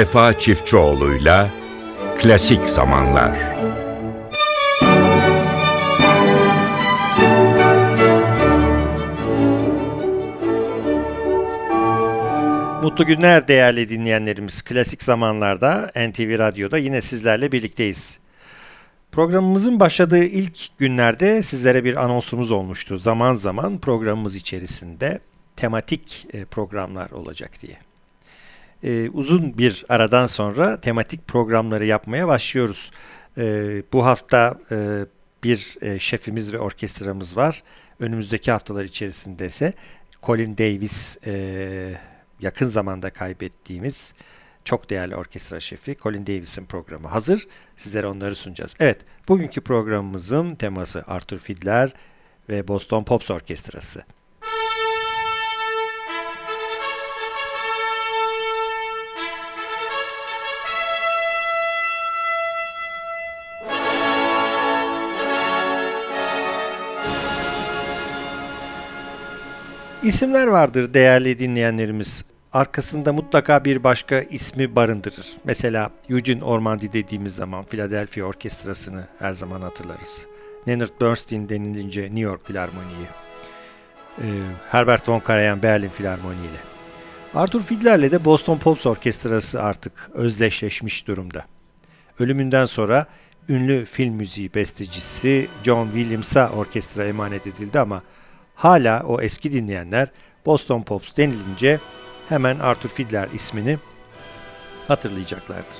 Vefa Çiftçioğlu'yla Klasik Zamanlar Mutlu günler değerli dinleyenlerimiz. Klasik zamanlarda NTV Radyo'da yine sizlerle birlikteyiz. Programımızın başladığı ilk günlerde sizlere bir anonsumuz olmuştu. Zaman zaman programımız içerisinde tematik e, programlar olacak diye. Ee, uzun bir aradan sonra tematik programları yapmaya başlıyoruz. Ee, bu hafta e, bir e, şefimiz ve orkestramız var. Önümüzdeki haftalar içerisinde ise Colin Davis e, yakın zamanda kaybettiğimiz çok değerli orkestra şefi Colin Davis'in programı hazır. Sizlere onları sunacağız. Evet, bugünkü programımızın teması Arthur Fiedler ve Boston Pops Orkestrası. İsimler vardır değerli dinleyenlerimiz. Arkasında mutlaka bir başka ismi barındırır. Mesela Eugene Ormandy dediğimiz zaman Philadelphia Orkestrası'nı her zaman hatırlarız. Leonard Bernstein denilince New York Filarmoniyi. Ee, Herbert von Karajan Berlin Filarmoniyi ile. Arthur Fiedler'le de Boston Pops Orkestrası artık özdeşleşmiş durumda. Ölümünden sonra ünlü film müziği bestecisi John Williams'a orkestra emanet edildi ama hala o eski dinleyenler Boston Pops denilince hemen Arthur Fiedler ismini hatırlayacaklardır.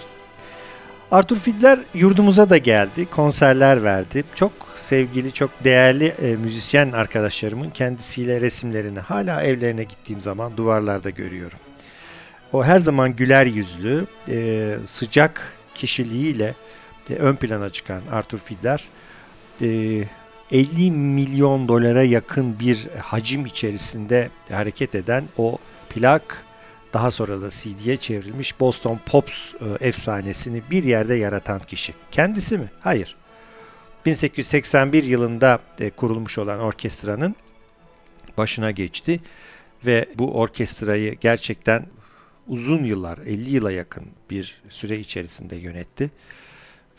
Arthur Fiedler yurdumuza da geldi, konserler verdi. Çok sevgili, çok değerli e, müzisyen arkadaşlarımın kendisiyle resimlerini hala evlerine gittiğim zaman duvarlarda görüyorum. O her zaman güler yüzlü, e, sıcak kişiliğiyle e, ön plana çıkan Arthur Fiedler e, 50 milyon dolara yakın bir hacim içerisinde hareket eden o plak daha sonra da CD'ye çevrilmiş Boston Pops e, efsanesini bir yerde yaratan kişi. Kendisi mi? Hayır. 1881 yılında e, kurulmuş olan orkestranın başına geçti ve bu orkestrayı gerçekten uzun yıllar, 50 yıla yakın bir süre içerisinde yönetti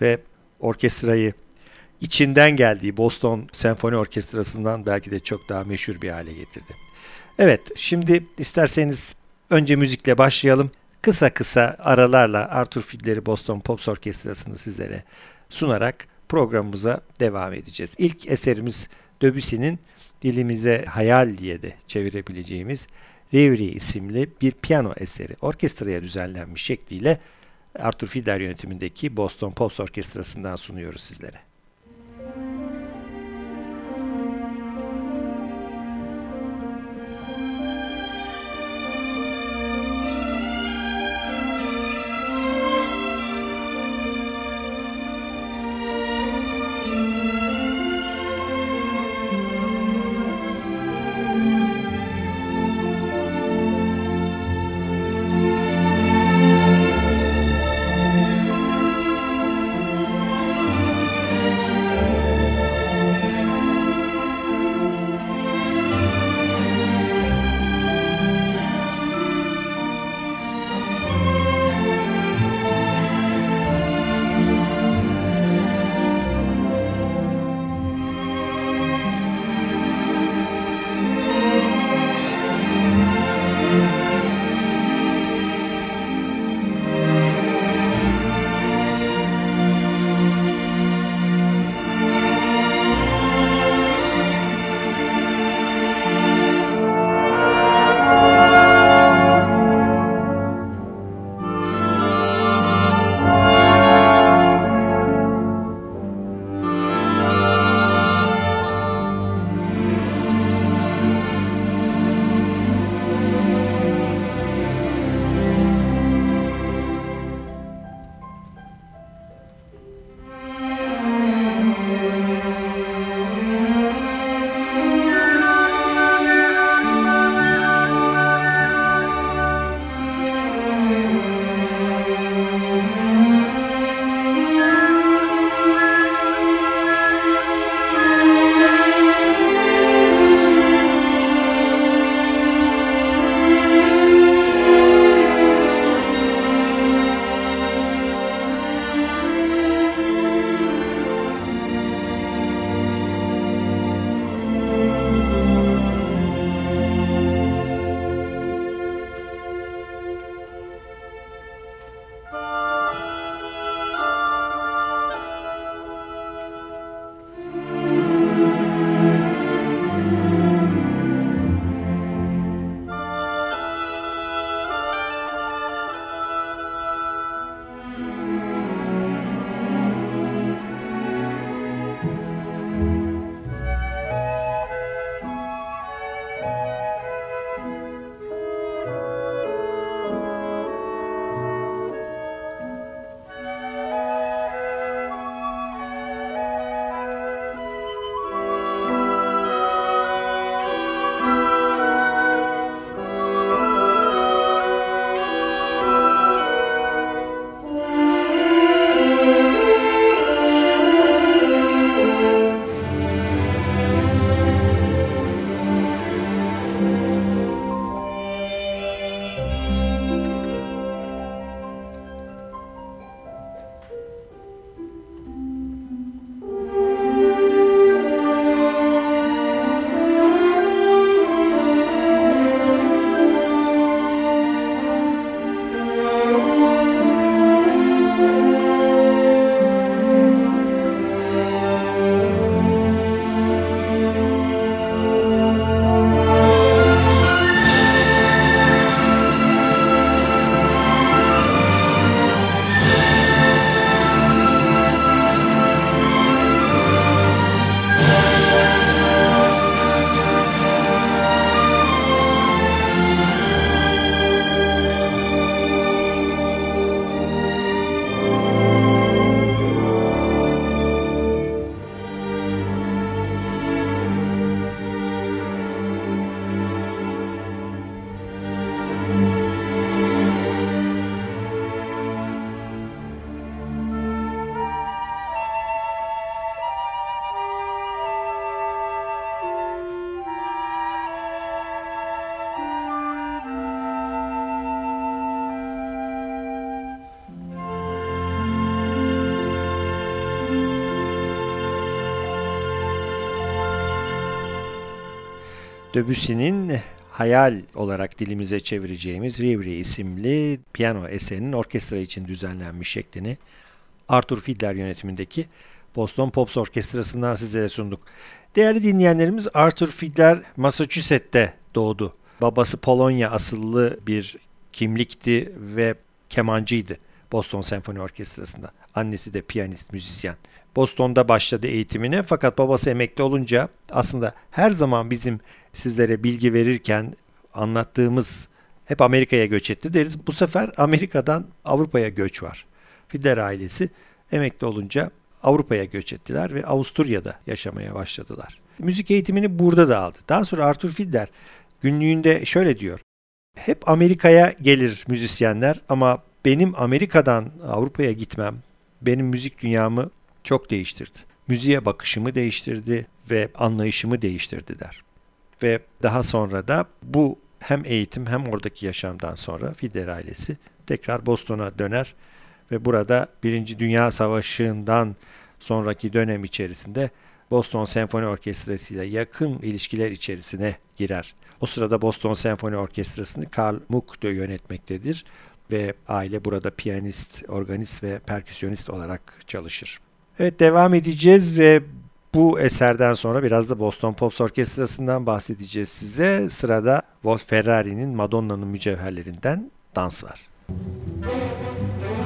ve orkestrayı içinden geldiği Boston Senfoni Orkestrası'ndan belki de çok daha meşhur bir hale getirdi. Evet, şimdi isterseniz önce müzikle başlayalım. Kısa kısa aralarla Arthur Fiedler'i Boston Pops Orkestrası'nı sizlere sunarak programımıza devam edeceğiz. İlk eserimiz Debussy'nin dilimize hayal diye de çevirebileceğimiz Reverie isimli bir piyano eseri orkestraya düzenlenmiş şekliyle Arthur Fiedler yönetimindeki Boston Pops Orkestrası'ndan sunuyoruz sizlere. Thank you. Debussy'nin hayal olarak dilimize çevireceğimiz Rivri isimli piyano eserinin orkestra için düzenlenmiş şeklini Arthur Fiedler yönetimindeki Boston Pops Orkestrası'ndan sizlere sunduk. Değerli dinleyenlerimiz Arthur Fiedler Massachusetts'te doğdu. Babası Polonya asıllı bir kimlikti ve kemancıydı Boston Senfoni Orkestrası'nda. Annesi de piyanist, müzisyen. Boston'da başladı eğitimine fakat babası emekli olunca aslında her zaman bizim sizlere bilgi verirken anlattığımız hep Amerika'ya göç etti deriz. Bu sefer Amerika'dan Avrupa'ya göç var. Fiedler ailesi emekli olunca Avrupa'ya göç ettiler ve Avusturya'da yaşamaya başladılar. Müzik eğitimini burada da aldı. Daha sonra Arthur Fiedler günlüğünde şöyle diyor. Hep Amerika'ya gelir müzisyenler ama benim Amerika'dan Avrupa'ya gitmem benim müzik dünyamı çok değiştirdi. Müziğe bakışımı değiştirdi ve anlayışımı değiştirdi der. Ve daha sonra da bu hem eğitim hem oradaki yaşamdan sonra Fiedler ailesi tekrar Boston'a döner ve burada Birinci Dünya Savaşı'ndan sonraki dönem içerisinde Boston Senfoni Orkestrası ile yakın ilişkiler içerisine girer. O sırada Boston Senfoni Orkestrası'nı Karl Muck da yönetmektedir ve aile burada piyanist, organist ve perküsyonist olarak çalışır. Evet devam edeceğiz ve bu eserden sonra biraz da Boston Pops Orkestrası'ndan bahsedeceğiz size. Sırada Wolf Ferrari'nin Madonna'nın mücevherlerinden dans var. Müzik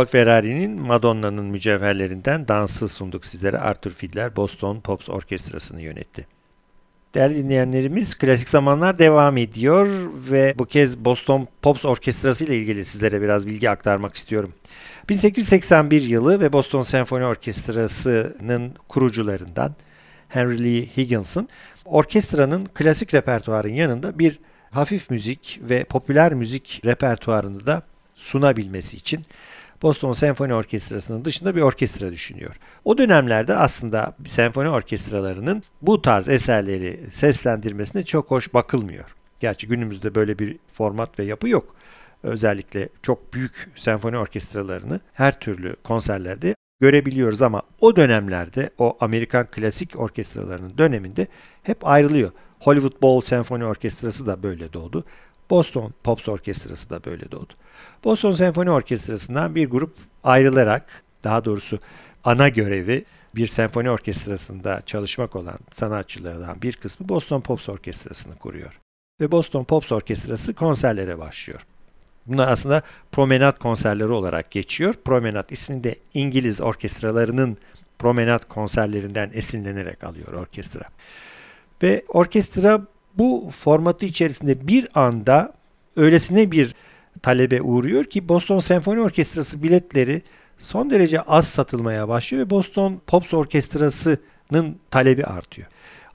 Wolf Ferrari'nin Madonna'nın mücevherlerinden dansı sunduk sizlere. Arthur Fiedler Boston Pops Orkestrası'nı yönetti. Değerli dinleyenlerimiz klasik zamanlar devam ediyor ve bu kez Boston Pops Orkestrası ile ilgili sizlere biraz bilgi aktarmak istiyorum. 1881 yılı ve Boston Senfoni Orkestrası'nın kurucularından Henry Lee Higgins'ın orkestranın klasik repertuarın yanında bir hafif müzik ve popüler müzik repertuarını da sunabilmesi için Boston Senfoni Orkestrası'nın dışında bir orkestra düşünüyor. O dönemlerde aslında senfoni orkestralarının bu tarz eserleri seslendirmesine çok hoş bakılmıyor. Gerçi günümüzde böyle bir format ve yapı yok. Özellikle çok büyük senfoni orkestralarını her türlü konserlerde görebiliyoruz ama o dönemlerde o Amerikan klasik orkestralarının döneminde hep ayrılıyor. Hollywood Bowl Senfoni Orkestrası da böyle doğdu. Boston Pops Orkestrası da böyle doğdu. Boston Senfoni Orkestrası'ndan bir grup ayrılarak, daha doğrusu ana görevi bir senfoni orkestrasında çalışmak olan sanatçılardan bir kısmı Boston Pops Orkestrası'nı kuruyor. Ve Boston Pops Orkestrası konserlere başlıyor. Bunlar aslında promenat konserleri olarak geçiyor. Promenat isminde İngiliz orkestralarının promenat konserlerinden esinlenerek alıyor orkestra. Ve orkestra bu formatı içerisinde bir anda öylesine bir talebe uğruyor ki Boston Senfoni Orkestrası biletleri son derece az satılmaya başlıyor ve Boston Pops Orkestrası'nın talebi artıyor.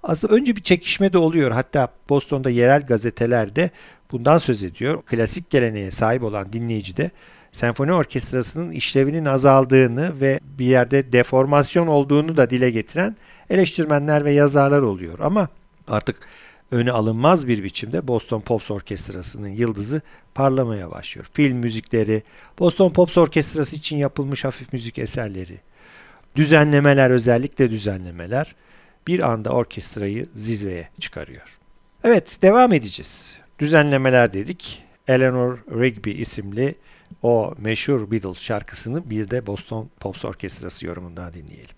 Aslında önce bir çekişme de oluyor. Hatta Boston'da yerel gazetelerde bundan söz ediyor. Klasik geleneğe sahip olan dinleyici de senfoni orkestrasının işlevinin azaldığını ve bir yerde deformasyon olduğunu da dile getiren eleştirmenler ve yazarlar oluyor. Ama artık öne alınmaz bir biçimde Boston Pops Orkestrası'nın yıldızı parlamaya başlıyor. Film müzikleri, Boston Pops Orkestrası için yapılmış hafif müzik eserleri, düzenlemeler özellikle düzenlemeler bir anda orkestrayı zirveye çıkarıyor. Evet devam edeceğiz. Düzenlemeler dedik. Eleanor Rigby isimli o meşhur Beatles şarkısını bir de Boston Pops Orkestrası yorumundan dinleyelim.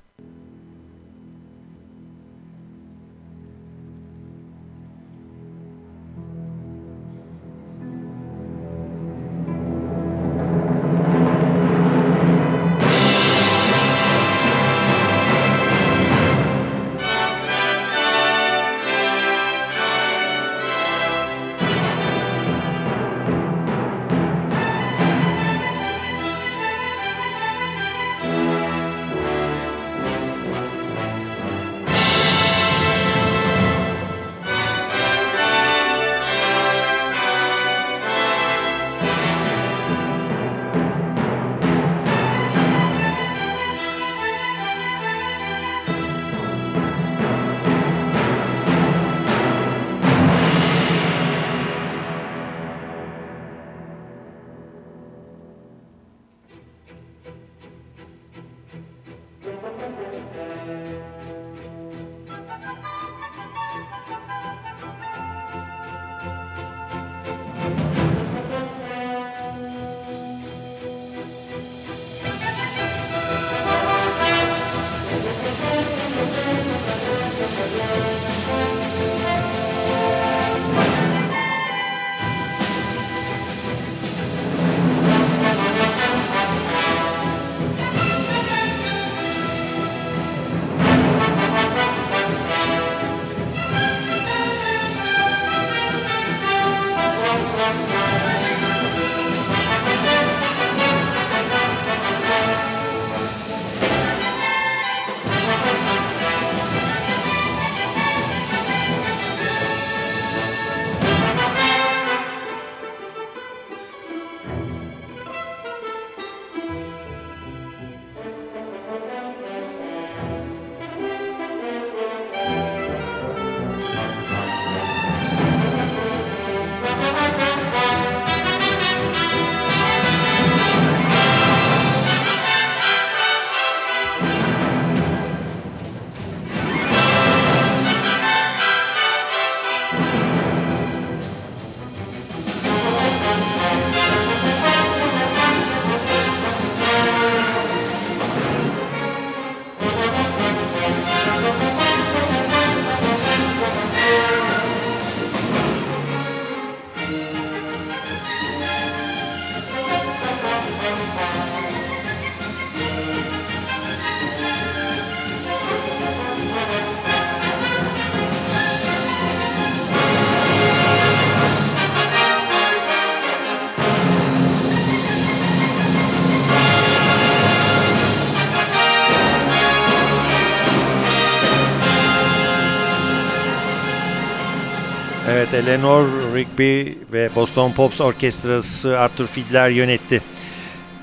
Evet, Eleanor Rigby ve Boston Pops Orkestrası Arthur Fiedler yönetti.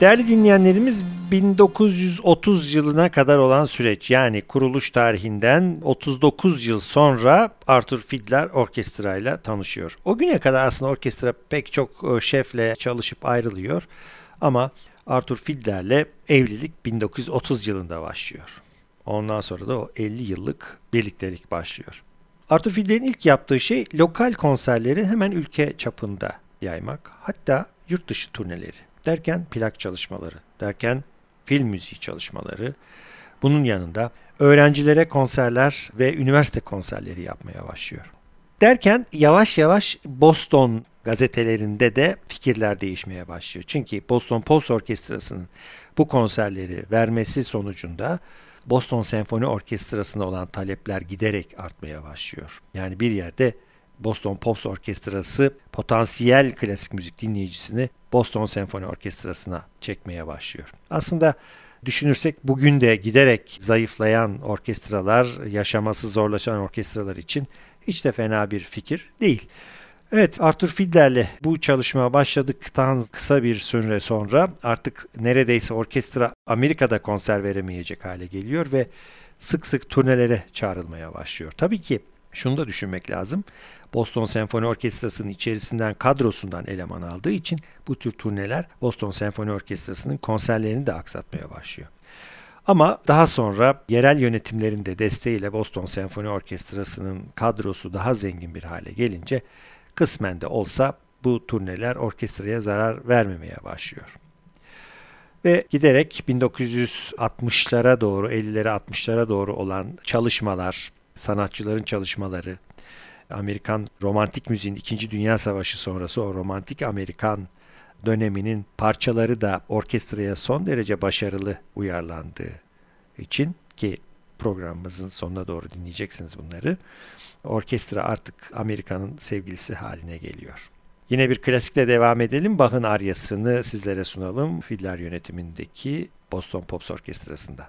Değerli dinleyenlerimiz 1930 yılına kadar olan süreç yani kuruluş tarihinden 39 yıl sonra Arthur Fiedler orkestra tanışıyor. O güne kadar aslında orkestra pek çok e, şefle çalışıp ayrılıyor ama Arthur Fiedler'le evlilik 1930 yılında başlıyor. Ondan sonra da o 50 yıllık birliktelik başlıyor. Arthur Fiedler'in ilk yaptığı şey lokal konserleri hemen ülke çapında yaymak. Hatta yurt dışı turneleri. Derken plak çalışmaları, derken film müziği çalışmaları. Bunun yanında öğrencilere konserler ve üniversite konserleri yapmaya başlıyor. Derken yavaş yavaş Boston gazetelerinde de fikirler değişmeye başlıyor. Çünkü Boston Post Orkestrası'nın bu konserleri vermesi sonucunda Boston Senfoni Orkestrası'na olan talepler giderek artmaya başlıyor. Yani bir yerde Boston Pops Orkestrası potansiyel klasik müzik dinleyicisini Boston Senfoni Orkestrası'na çekmeye başlıyor. Aslında düşünürsek bugün de giderek zayıflayan orkestralar, yaşaması zorlaşan orkestralar için hiç de fena bir fikir değil. Evet Arthur Fiedler'le bu çalışma başladıktan kısa bir süre sonra artık neredeyse orkestra Amerika'da konser veremeyecek hale geliyor ve sık sık turnelere çağrılmaya başlıyor. Tabii ki şunu da düşünmek lazım. Boston Senfoni Orkestrası'nın içerisinden kadrosundan eleman aldığı için bu tür turneler Boston Senfoni Orkestrası'nın konserlerini de aksatmaya başlıyor. Ama daha sonra yerel yönetimlerin de desteğiyle Boston Senfoni Orkestrası'nın kadrosu daha zengin bir hale gelince kısmen de olsa bu turneler orkestraya zarar vermemeye başlıyor. Ve giderek 1960'lara doğru, 50'lere 60'lara doğru olan çalışmalar, sanatçıların çalışmaları, Amerikan romantik müziğin 2. Dünya Savaşı sonrası o romantik Amerikan döneminin parçaları da orkestraya son derece başarılı uyarlandığı için ki programımızın sonuna doğru dinleyeceksiniz bunları. Orkestra artık Amerika'nın sevgilisi haline geliyor. Yine bir klasikle devam edelim. Bach'ın aryasını sizlere sunalım. Filler yönetimindeki Boston Pops Orkestrası'nda.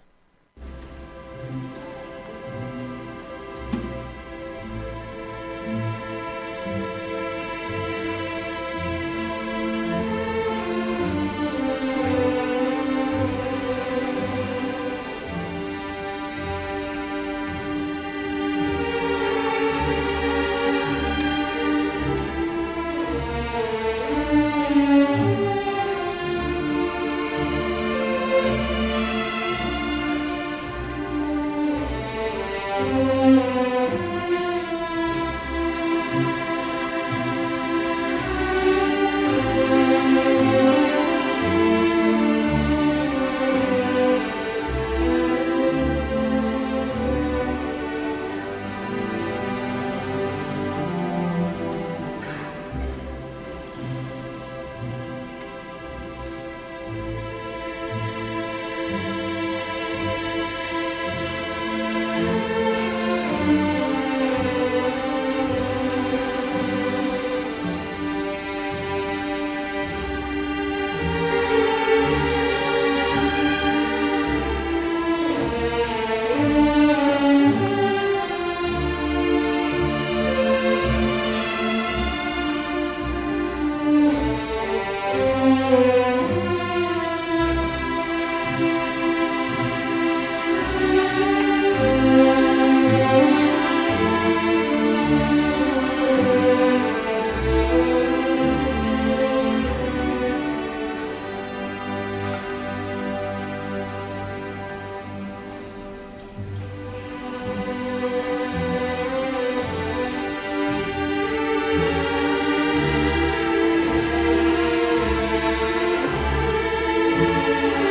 Música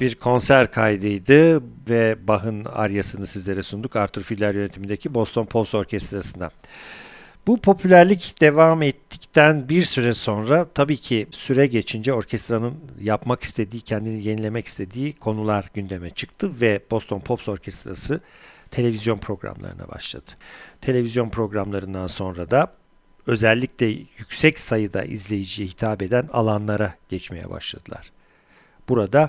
bir konser kaydıydı ve Bach'ın aryasını sizlere sunduk Arthur Filler yönetimindeki Boston Pops Orkestrası'nda. Bu popülerlik devam ettikten bir süre sonra tabii ki süre geçince orkestranın yapmak istediği, kendini yenilemek istediği konular gündeme çıktı ve Boston Pops Orkestrası televizyon programlarına başladı. Televizyon programlarından sonra da özellikle yüksek sayıda izleyiciye hitap eden alanlara geçmeye başladılar. Burada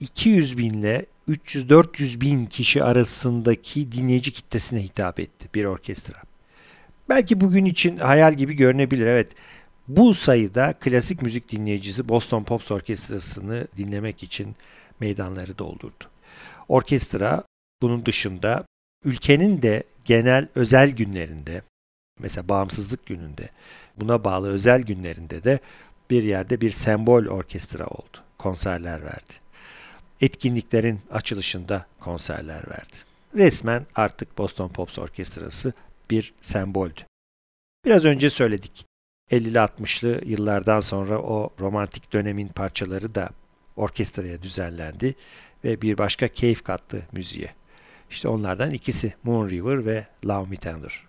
200 bin ile 300-400 bin kişi arasındaki dinleyici kitlesine hitap etti bir orkestra. Belki bugün için hayal gibi görünebilir. Evet bu sayıda klasik müzik dinleyicisi Boston Pops Orkestrası'nı dinlemek için meydanları doldurdu. Orkestra bunun dışında ülkenin de genel özel günlerinde mesela bağımsızlık gününde buna bağlı özel günlerinde de bir yerde bir sembol orkestra oldu. Konserler verdi etkinliklerin açılışında konserler verdi. Resmen artık Boston Pops Orkestrası bir semboldü. Biraz önce söyledik. 50'li 60'lı yıllardan sonra o romantik dönemin parçaları da orkestraya düzenlendi ve bir başka keyif kattı müziğe. İşte onlardan ikisi Moon River ve Love Me Tender.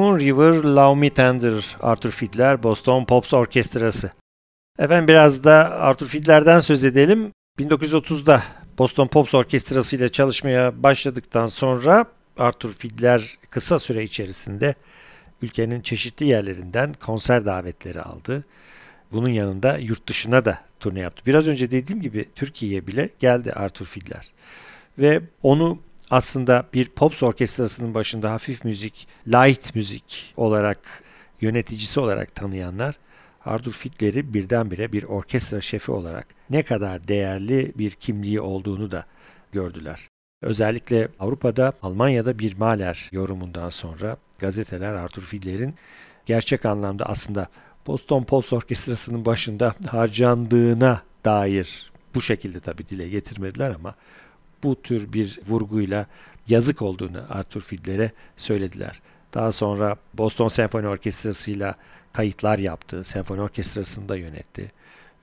Moon River, Love Me Tender, Arthur Fiedler, Boston Pops Orkestrası. Efendim biraz da Arthur Fiedler'den söz edelim. 1930'da Boston Pops Orkestrası ile çalışmaya başladıktan sonra Arthur Fiedler kısa süre içerisinde ülkenin çeşitli yerlerinden konser davetleri aldı. Bunun yanında yurt dışına da turne yaptı. Biraz önce dediğim gibi Türkiye'ye bile geldi Arthur Fiedler. Ve onu aslında bir pops orkestrasının başında hafif müzik, light müzik olarak yöneticisi olarak tanıyanlar Arthur Fiedler'i birdenbire bir orkestra şefi olarak ne kadar değerli bir kimliği olduğunu da gördüler. Özellikle Avrupa'da, Almanya'da bir Mahler yorumundan sonra gazeteler Arthur Fiedler'in gerçek anlamda aslında Boston Pops Orkestrası'nın başında harcandığına dair bu şekilde tabii dile getirmediler ama bu tür bir vurguyla yazık olduğunu Arthur Fiedler'e söylediler. Daha sonra Boston Senfoni Orkestrası'yla kayıtlar yaptı, senfoni orkestrasını da yönetti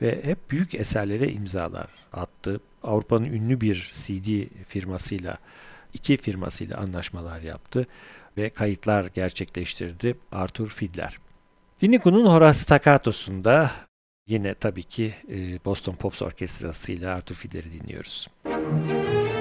ve hep büyük eserlere imzalar attı. Avrupa'nın ünlü bir CD firmasıyla, iki firmasıyla anlaşmalar yaptı ve kayıtlar gerçekleştirdi Arthur Fiedler. Diniku'nun Horace Staccato'sunda yine tabii ki Boston Pops Orkestrası ile Arthur Fiedler'i dinliyoruz. Müzik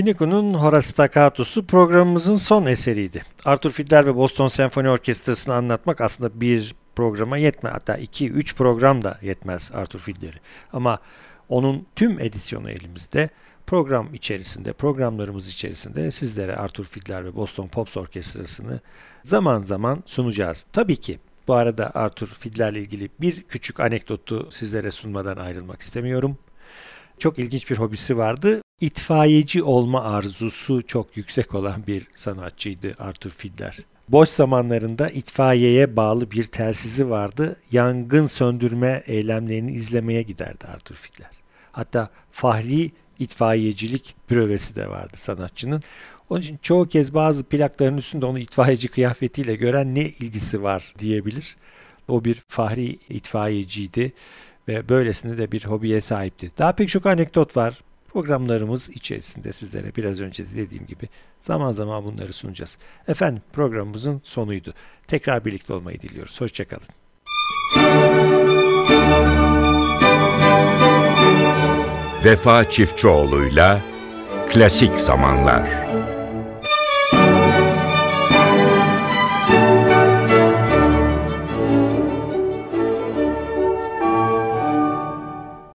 Diniku'nun Horace Staccato'su programımızın son eseriydi. Arthur Fiedler ve Boston Senfoni Orkestrası'nı anlatmak aslında bir programa yetmez. Hatta 2-3 program da yetmez Arthur Fiedler'i. Ama onun tüm edisyonu elimizde. Program içerisinde, programlarımız içerisinde sizlere Arthur Fiedler ve Boston Pops Orkestrası'nı zaman zaman sunacağız. Tabii ki bu arada Arthur Fiedler'le ilgili bir küçük anekdotu sizlere sunmadan ayrılmak istemiyorum. Çok ilginç bir hobisi vardı itfaiyeci olma arzusu çok yüksek olan bir sanatçıydı Arthur Fiedler. Boş zamanlarında itfaiyeye bağlı bir telsizi vardı. Yangın söndürme eylemlerini izlemeye giderdi Arthur Fiedler. Hatta fahri itfaiyecilik bürövesi de vardı sanatçının. Onun için çoğu kez bazı plakların üstünde onu itfaiyeci kıyafetiyle gören ne ilgisi var diyebilir. O bir fahri itfaiyeciydi ve böylesine de bir hobiye sahipti. Daha pek çok anekdot var. Programlarımız içerisinde sizlere biraz önce de dediğim gibi zaman zaman bunları sunacağız. Efendim programımızın sonuydu. Tekrar birlikte olmayı diliyoruz. Hoşçakalın. Vefa Çiftçioğlu'yla Klasik Zamanlar